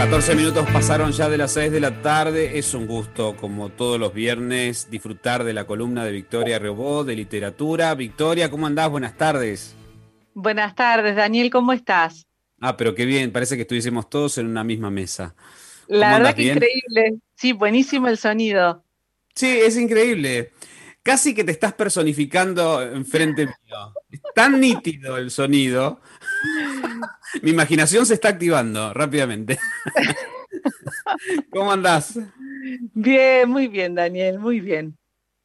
14 minutos pasaron ya de las 6 de la tarde. Es un gusto, como todos los viernes, disfrutar de la columna de Victoria Robó de literatura. Victoria, ¿cómo andás? Buenas tardes. Buenas tardes, Daniel, ¿cómo estás? Ah, pero qué bien, parece que estuviésemos todos en una misma mesa. La verdad que increíble. Sí, buenísimo el sonido. Sí, es increíble. Casi que te estás personificando enfrente mío. Es tan nítido el sonido. Mi imaginación se está activando rápidamente. ¿Cómo andás? Bien, muy bien, Daniel, muy bien.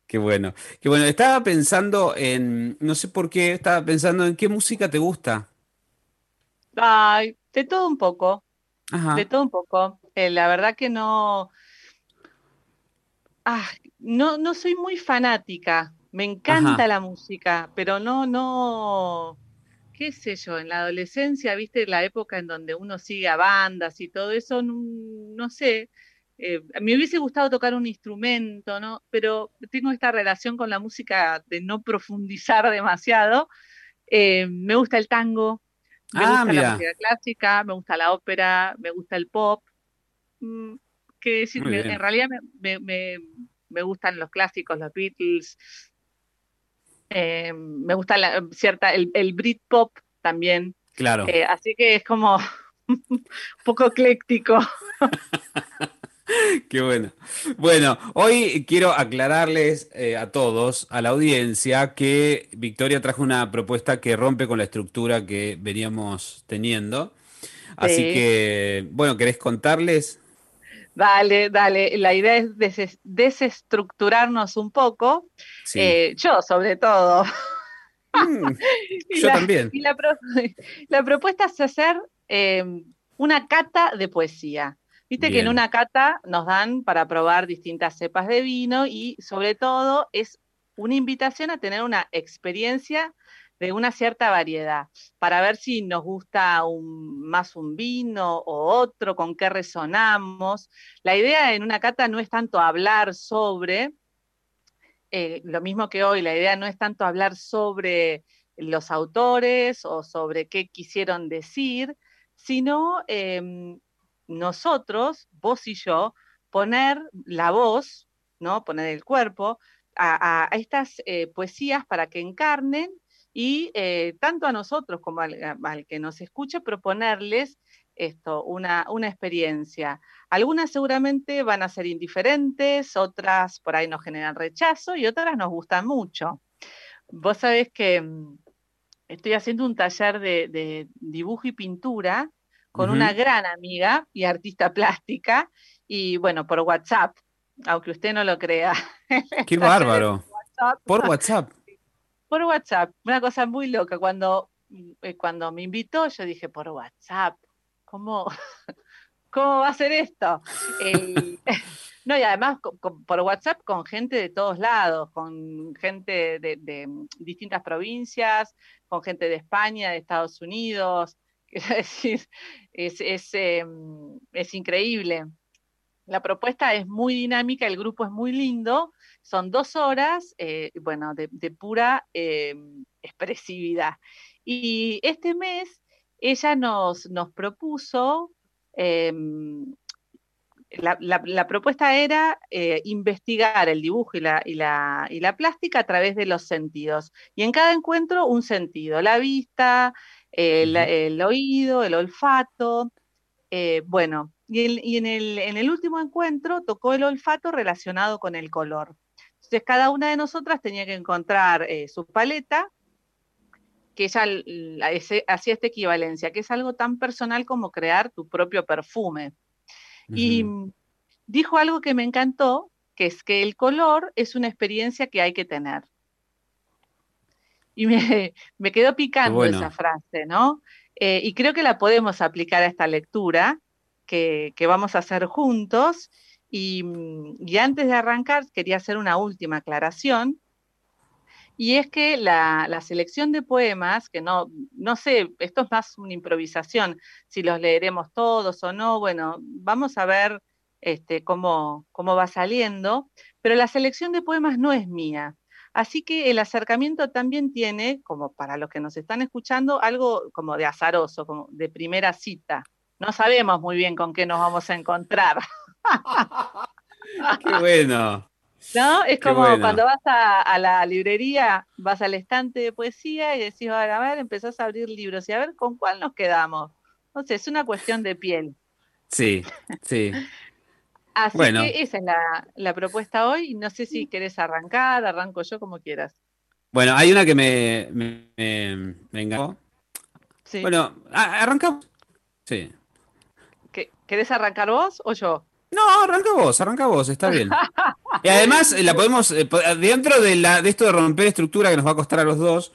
Qué bueno, qué bueno. Estaba pensando en, no sé por qué, estaba pensando en qué música te gusta. Ay, de todo un poco. De todo un poco. Eh, la verdad que no, ah, no, no soy muy fanática. Me encanta la música, pero no, no, qué sé yo, en la adolescencia, viste, la época en donde uno sigue a bandas y todo eso, no, sé. Eh, me hubiese gustado tocar un instrumento, ¿no? Pero tengo esta relación con la música de no profundizar demasiado. Eh, me gusta el tango, me ah, gusta la música clásica, me gusta la ópera, me gusta el pop. Mm, que decir, en realidad me, gustan los clásicos, los Beatles. Eh, me gusta la, cierta, el, el Britpop también. Claro. Eh, así que es como un poco ecléctico. Qué bueno. Bueno, hoy quiero aclararles eh, a todos, a la audiencia, que Victoria trajo una propuesta que rompe con la estructura que veníamos teniendo. Así que, bueno, ¿querés contarles? Dale, dale. La idea es desestructurarnos un poco. Eh, yo, sobre todo. Mm, yo también. Y la, propuesta es hacer em, una cata de poesía. Viste que en una cata nos dan para probar distintas cepas de vino y sobre todo es una invitación a tener una experiencia de una cierta variedad, para ver si nos gusta más un vino o otro, con qué resonamos. La idea en una cata no es tanto hablar sobre, eh, lo mismo que hoy, la idea no es tanto hablar sobre los autores o sobre qué quisieron decir, sino em, nosotros, vos y yo, poner la voz, ¿no? poner el cuerpo a, estas eh, poesías para que encarnen y eh, tanto a nosotros como al, que nos escuche proponerles esto, una, una, experiencia. Algunas seguramente van a ser indiferentes, otras por ahí nos generan rechazo y otras nos gustan mucho. Vos sabés que mm, estoy haciendo un taller de, dibujo y pintura con una gran amiga y artista plástica y bueno, por WhatsApp, aunque usted no lo crea. Qué bárbaro. Por WhatsApp por WhatsApp, una cosa muy loca. Cuando, eh, cuando me invitó, yo dije, por WhatsApp, ¿cómo, cómo va a ser esto? no, y además por WhatsApp con gente de todos lados, con gente de, distintas provincias, con gente de España, de Estados Unidos. Es, es, em, es increíble. La propuesta es muy dinámica, el grupo es muy lindo, son dos horas, eh, bueno, de, pura em, expresividad. Y este mes ella nos, nos propuso, em, la, propuesta era eh, investigar el dibujo y la, y, la, y la, plástica a través de los sentidos. Y en cada encuentro un sentido, la vista, el, el oído, el olfato. Eh, bueno, y, en, el, último encuentro tocó el olfato relacionado con el color. Entonces cada una de nosotras tenía que encontrar eh, su paleta, que ella hacía esta equivalencia, que es algo tan personal como crear tu propio perfume. Y dijo algo que me encantó, que es que el color es una experiencia que hay que tener. Y me, quedó picando esa frase, ¿no? Eh, y creo que la podemos aplicar a esta lectura que, vamos a hacer juntos. Y, antes de arrancar, quería hacer una última aclaración. Y es que la, selección de poemas, que no, no sé, esto es más una improvisación, si los leeremos todos o no, bueno, vamos a ver este, cómo, cómo va saliendo, pero la selección de poemas no es mía. Así que el acercamiento también tiene, como para los que nos están escuchando, algo como de azaroso, como de primera cita. No sabemos muy bien con qué nos vamos a encontrar. qué bueno. ¿No? Es como cuando vas a, la librería, vas al estante de poesía y decís, a ver, empezás a abrir libros y a ver con cuál nos quedamos. No sé, es una cuestión de piel. Sí, sí. Así que esa es la, propuesta hoy. No sé si querés arrancar, arranco yo como quieras. Bueno, hay una que me, me, me, Sí. Bueno, arrancamos. Sí. ¿Querés arrancar vos o yo? No, arranca vos, arranca vos, está bien. Y además eh, la podemos, eh, dentro de, la, de esto de romper estructura que nos va a costar a los dos,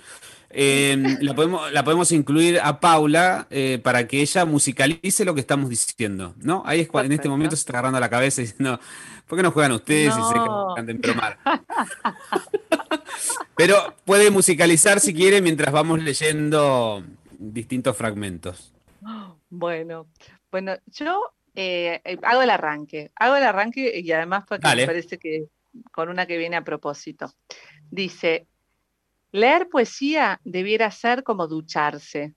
eh, la, podemos, la podemos incluir a Paula para que ella musicalice lo que estamos diciendo, ¿no? Ahí es cuando en este momento se está agarrando la cabeza diciendo, ¿por qué no juegan ustedes y se canten promar? Pero puede musicalizar si quiere mientras vamos leyendo distintos fragmentos. Bueno, bueno, yo eh, eh, hago el arranque, hago el arranque y además porque me parece que con una que viene a propósito. Dice, leer poesía debiera ser como ducharse,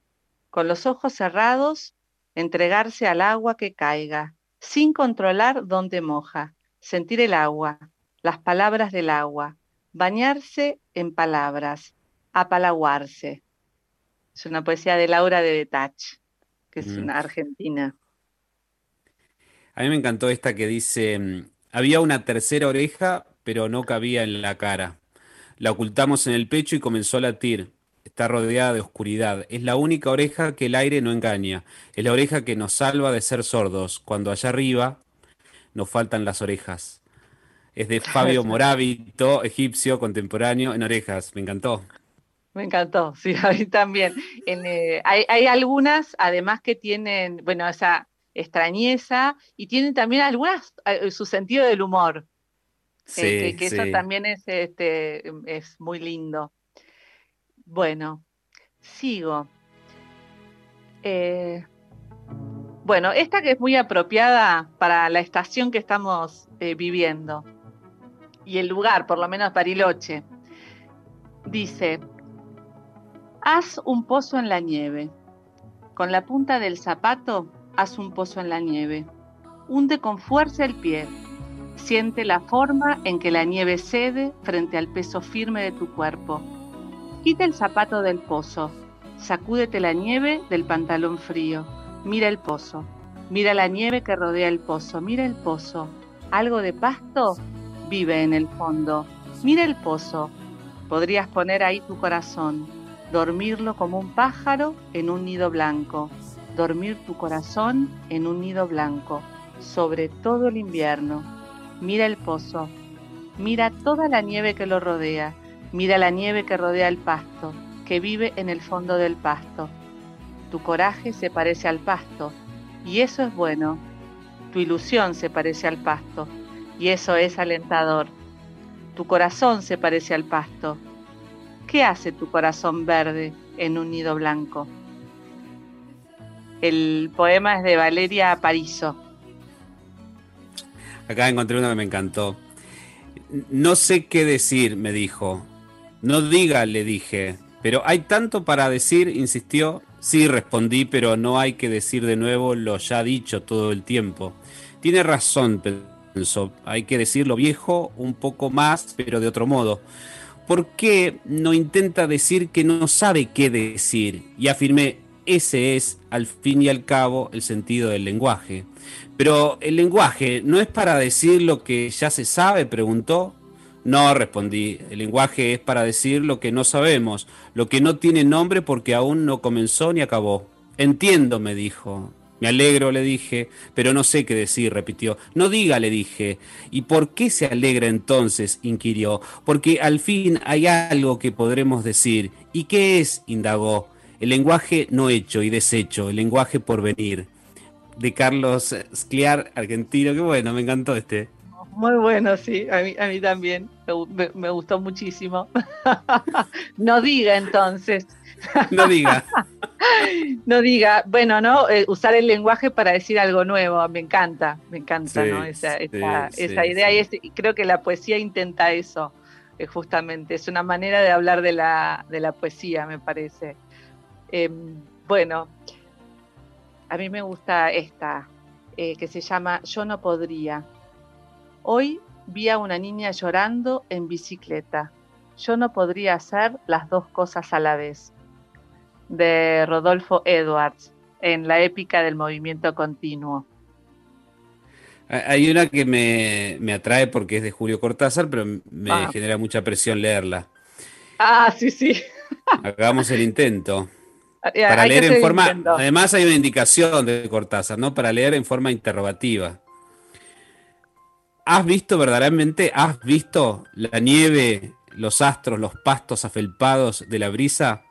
con los ojos cerrados, entregarse al agua que caiga, sin controlar dónde moja, sentir el agua, las palabras del agua, bañarse en palabras, apalaguarse. Es una poesía de Laura de Detach, que es una argentina. A mí me encantó esta que dice, mm, había una tercera oreja, pero no cabía en la cara. La ocultamos en el pecho y comenzó a latir. Está rodeada de oscuridad. Es la única oreja que el aire no engaña. Es la oreja que nos salva de ser sordos, cuando allá arriba nos faltan las orejas. Es de Fabio Moravito, egipcio, contemporáneo, en orejas. Me encantó. Me encantó, sí, a mí también. Eh, hay, hay, algunas, además, que tienen, bueno, esa extrañeza y tienen también algunas eh, su sentido del humor. Eh, que, eso también es, este, es muy lindo. Bueno, sigo. Eh, bueno, esta que es muy apropiada para la estación que estamos viviendo y el lugar, por lo menos Bariloche. Dice, haz un pozo en la nieve. Con la punta del zapato haz un pozo en la nieve. Hunde con fuerza el pie. Siente la forma en que la nieve cede frente al peso firme de tu cuerpo. Quita el zapato del pozo. Sacúdete la nieve del pantalón frío. Mira el pozo. Mira la nieve que rodea el pozo. Mira el pozo. Algo de pasto vive en el fondo. Mira el pozo. Podrías poner ahí tu corazón, dormirlo como un pájaro en un nido blanco dormir tu corazón en un nido blanco, sobre todo el invierno. Mira el pozo, mira toda la nieve que lo rodea, mira la nieve que rodea el pasto, que vive en el fondo del pasto. Tu coraje se parece al pasto, y eso es bueno. Tu ilusión se parece al pasto, y eso es alentador. Tu corazón se parece al pasto. ¿Qué hace tu corazón verde en un nido blanco? El poema es de Valeria Parizo. Acá encontré uno que me encantó. No sé qué decir, me dijo. No diga, le dije. Pero hay tanto para decir, insistió. Sí, respondí, pero no hay que decir de nuevo lo ya dicho todo el tiempo. Tiene razón, pensó. Hay que decir lo viejo un poco más, pero de otro modo. ¿Por qué no intenta decir que no sabe qué decir? Y afirmé, ese es, al fin y al cabo, el sentido del lenguaje. Pero el lenguaje no es para decir lo que ya se sabe, preguntó. No, respondí, el lenguaje es para decir lo que no sabemos, lo que no tiene nombre porque aún no comenzó ni acabó. Entiendo, me dijo. Me alegro, le dije, pero no sé qué decir, repitió. No diga, le dije. ¿Y por qué se alegra entonces? inquirió. Porque al fin hay algo que podremos decir. ¿Y qué es? indagó. El lenguaje no hecho y deshecho, el lenguaje por venir. De Carlos Scliar, argentino. Qué bueno, me encantó este. Muy bueno, sí, a mí, a mí también. Me, gustó muchísimo. no diga entonces. No diga. no diga, bueno, ¿no? Eh, usar el lenguaje para decir algo nuevo, me encanta, me encanta, ¿no? Esa, esa, idea y, creo que la poesía intenta eso, eh, justamente, es una manera de hablar de la, de la poesía, me parece. Em, bueno, a mí me gusta esta, eh, que se llama Yo no podría. Hoy vi a una niña llorando en bicicleta. Yo no podría hacer las dos cosas a la vez. De Rodolfo Edwards, en la épica del movimiento continuo. Hay una que me, atrae porque es de Julio Cortázar, pero me ah. genera mucha presión leerla. Ah, sí, sí. Hagamos el intento. Para leer en forma. Además, hay una indicación de Cortázar, ¿no? Para leer en forma interrogativa. ¿Has visto verdaderamente, has visto la nieve, los astros, los pastos afelpados de la brisa?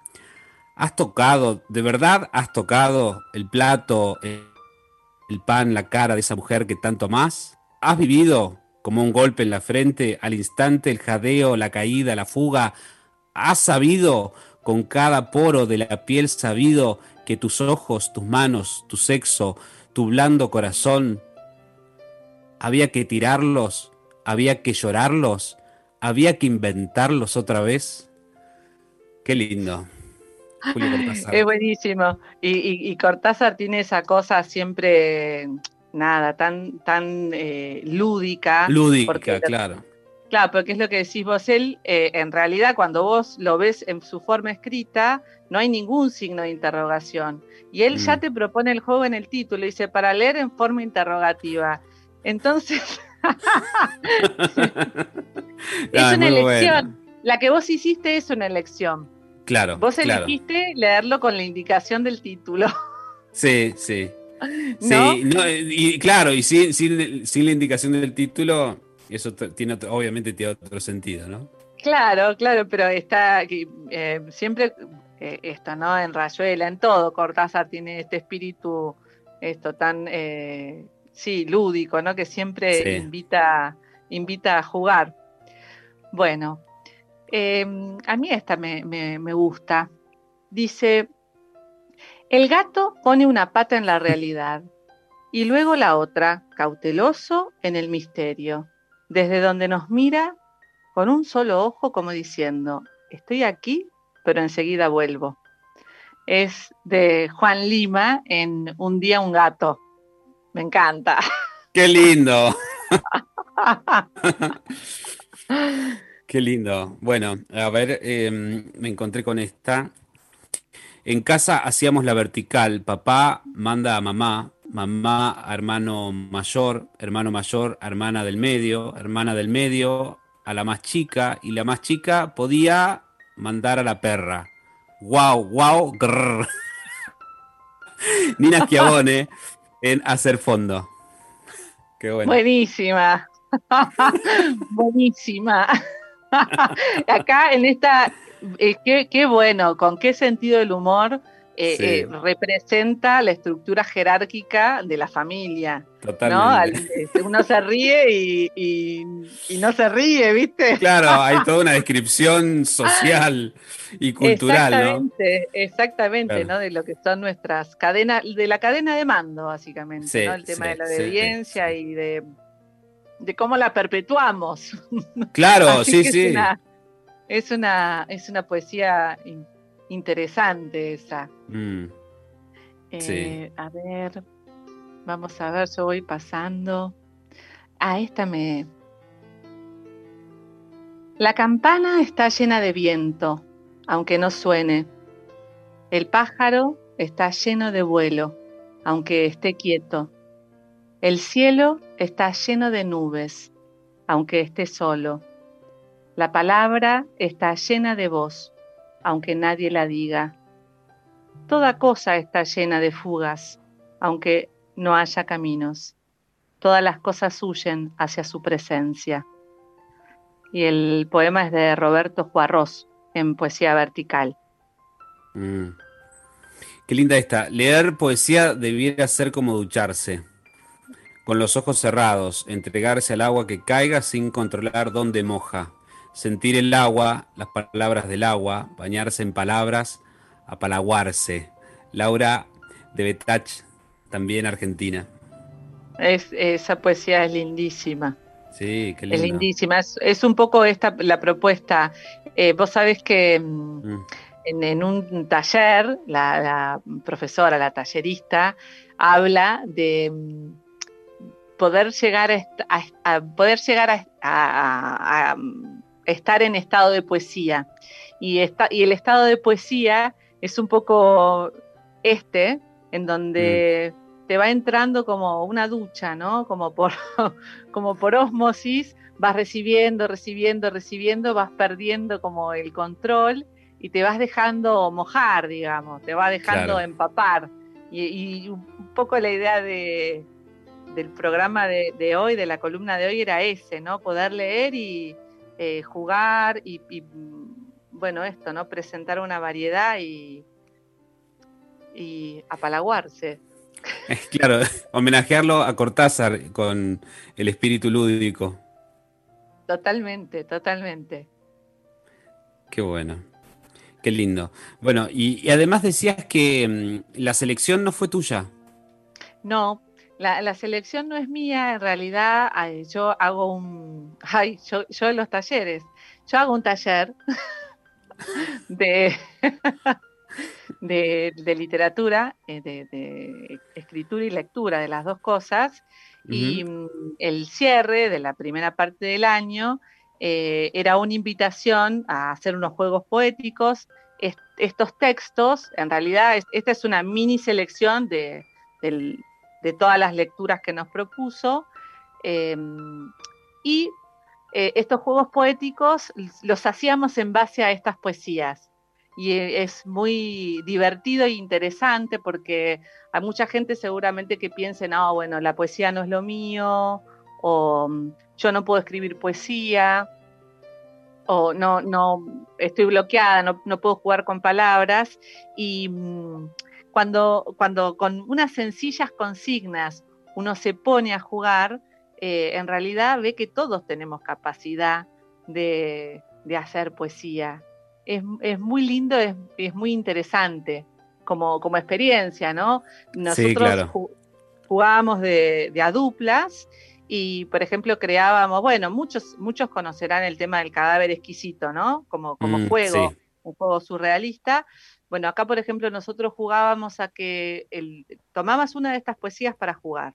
¿Has tocado, de verdad has tocado el plato, el pan, la cara de esa mujer que tanto más? ¿Has vivido como un golpe en la frente, al instante el jadeo, la caída, la fuga? ¿Has sabido con cada poro de la piel sabido que tus ojos, tus manos, tu sexo, tu blando corazón, había que tirarlos, había que llorarlos, había que inventarlos otra vez? Qué lindo. Es buenísimo. Y, Cortázar tiene esa cosa siempre, nada, tan, tan eh, lúdica. Lúdica, claro. Claro, porque es lo que decís vos, él, eh, en realidad cuando vos lo ves en su forma escrita, no hay ningún signo de interrogación. Y él ya mm. te propone el juego en el título, dice, para leer en forma interrogativa. Entonces, es una elección. La que vos hiciste es una elección. Claro. Vos elegiste leerlo con la indicación del título. Sí, sí. Sí, y claro, y sin, sin, la indicación del título, eso tiene obviamente tiene otro sentido, ¿no? Claro, claro, pero está eh, siempre eh, esto, ¿no? En Rayuela, en todo, Cortázar tiene este espíritu, esto tan, eh, sí, lúdico, ¿no? Que siempre invita, invita a jugar. Bueno, Em, a mí esta me, gusta. Dice, el gato pone una pata en la realidad y luego la otra, cauteloso en el misterio, desde donde nos mira con un solo ojo como diciendo, estoy aquí, pero enseguida vuelvo. Es de Juan Lima en Un día un gato. Me encanta. Qué lindo. Qué lindo. Bueno, a ver, em, me encontré con esta. En casa hacíamos la vertical. Papá manda a mamá, mamá hermano mayor, hermano mayor hermana del medio, hermana del medio a la más chica y la más chica podía mandar a la perra. Wow, wow, grrr. Nina Schiavone en Hacer Fondo. Qué bueno. Buenísima. Buenísima. Acá en esta, eh, qué, bueno, con qué sentido del humor eh, eh, representa la estructura jerárquica de la familia. Totalmente. Este, uno se ríe y, no se ríe, ¿viste? Claro, hay toda una descripción social y cultural, exactamente, Exactamente, ¿no? De lo que son nuestras cadenas, de la cadena de mando, básicamente, ¿no? El tema de la obediencia y de de cómo la perpetuamos. Claro, sí, sí. Es una, es una, poesía interesante esa. Mm. Eh, a ver, vamos a ver, yo voy pasando. A esta me... La campana está llena de viento, aunque no suene. El pájaro está lleno de vuelo, aunque esté quieto. El cielo está lleno de nubes, aunque esté solo. La palabra está llena de voz, aunque nadie la diga. Toda cosa está llena de fugas, aunque no haya caminos. Todas las cosas huyen hacia su presencia. Y el poema es de Roberto Juarros, en Poesía Vertical. Mm. Qué linda esta. Leer poesía debiera ser como ducharse con los ojos cerrados, entregarse al agua que caiga sin controlar dónde moja, sentir el agua, las palabras del agua, bañarse en palabras, apalaguarse. Laura de Betach, también argentina. Es, esa poesía es lindísima. Sí, qué linda. Es lindísima. Es, un poco esta la propuesta. Eh, vos sabés que mm, mm. en, un taller, la, profesora, la tallerista, habla de mm, poder llegar a, poder llegar a, estar en estado de poesía. Y, y el estado de poesía es un poco este, en donde mm. te va entrando como una ducha, ¿no? Como por, como por osmosis, vas recibiendo, recibiendo, recibiendo, vas perdiendo como el control y te vas dejando mojar, digamos, te va dejando empapar. Y, un poco la idea de, del programa de, hoy, de la columna de hoy, era ese, ¿no? Poder leer y eh, jugar y, bueno, esto, ¿no? Presentar una variedad y, y apalaguarse. Claro, homenajearlo a Cortázar con el espíritu lúdico. Totalmente, totalmente. Qué bueno. Qué lindo. Bueno, y, además decías que mm, la selección no fue tuya. No, la, selección no es mía, en realidad yo hago un, ay, yo, yo en los talleres, yo hago un taller de, de, literatura, eh, de, escritura y lectura, de las dos cosas, y mm, el cierre de la primera parte del año eh, era una invitación a hacer unos juegos poéticos. estos textos, en realidad, esta es una mini selección de, todas las lecturas que nos propuso. Em, y eh, estos juegos poéticos los hacíamos en base a estas poesías. Y es muy divertido e interesante porque hay mucha gente seguramente que piense, no, bueno, la poesía no es lo mío, o yo no puedo escribir poesía, o no, no estoy bloqueada, no, puedo jugar con palabras. Y mm, cuando, cuando con unas sencillas consignas uno se pone a jugar, eh, en realidad ve que todos tenemos capacidad de, hacer poesía. Es, muy lindo, es, es muy interesante como, como, experiencia, ¿no? Nosotros jugábamos de, de a duplas y, por ejemplo, creábamos, bueno, muchos, muchos conocerán el tema del cadáver exquisito, ¿no? Como, como mm, juego, un juego surrealista. Bueno, acá, por ejemplo, nosotros jugábamos a que el, tomabas una de estas poesías para jugar.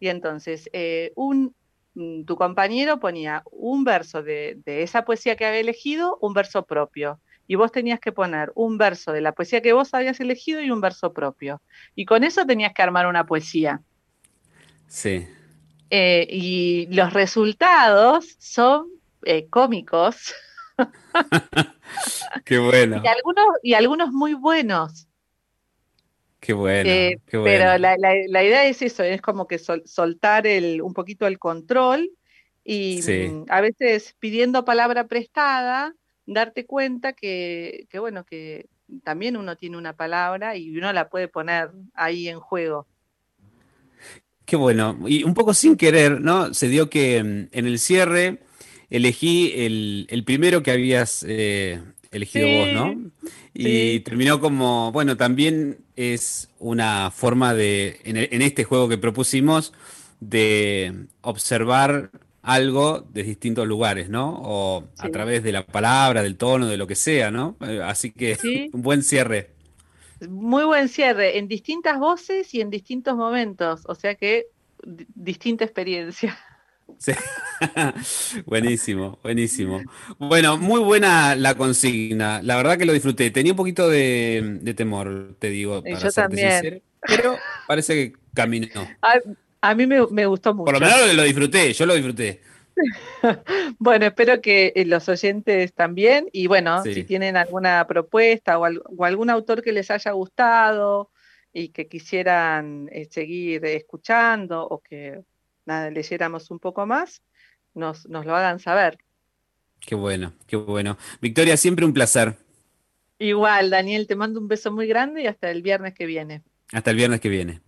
Y entonces, eh, un, mm, tu compañero ponía un verso de, de esa poesía que había elegido, un verso propio y vos tenías que poner un verso de la poesía que vos habías elegido y un verso propio. Y con eso tenías que armar una poesía. Sí. Eh, y los resultados son eh, cómicos. qué bueno. Y algunos, y algunos muy buenos. Qué bueno. Eh, pero la, idea es eso, es como que soltar el, un poquito el control y mm, a veces pidiendo palabra prestada, darte cuenta que, que, bueno, que también uno tiene una palabra y uno la puede poner ahí en juego. Qué bueno. Y un poco sin querer, ¿no? Se dio que mm, en el cierre elegí el, primero que habías eh, elegido vos, ¿no? Y terminó como, bueno, también es una forma de, en, este juego que propusimos, de observar algo de distintos lugares, ¿no? O a través de la palabra, del tono, de lo que sea, ¿no? Eh, así que un buen cierre. Muy buen cierre, en distintas voces y en distintos momentos, o sea que distinta experiencia. Sí. buenísimo, buenísimo. Bueno, muy buena la consigna. La verdad que lo disfruté. Tenía un poquito de, temor, te digo. Para Yo también. pero parece que caminó. A, mí me, me, gustó mucho. Por lo menos lo disfruté, yo lo disfruté. bueno, espero que eh, los oyentes también. Y bueno, si tienen alguna propuesta o, algún autor que les haya gustado y que quisieran eh, seguir escuchando o que nada, leyéramos un poco más, nos, nos lo hagan saber. Qué bueno, qué bueno. Victoria, siempre un placer. Igual, Daniel, te mando un beso muy grande y hasta el viernes que viene. Hasta el viernes que viene.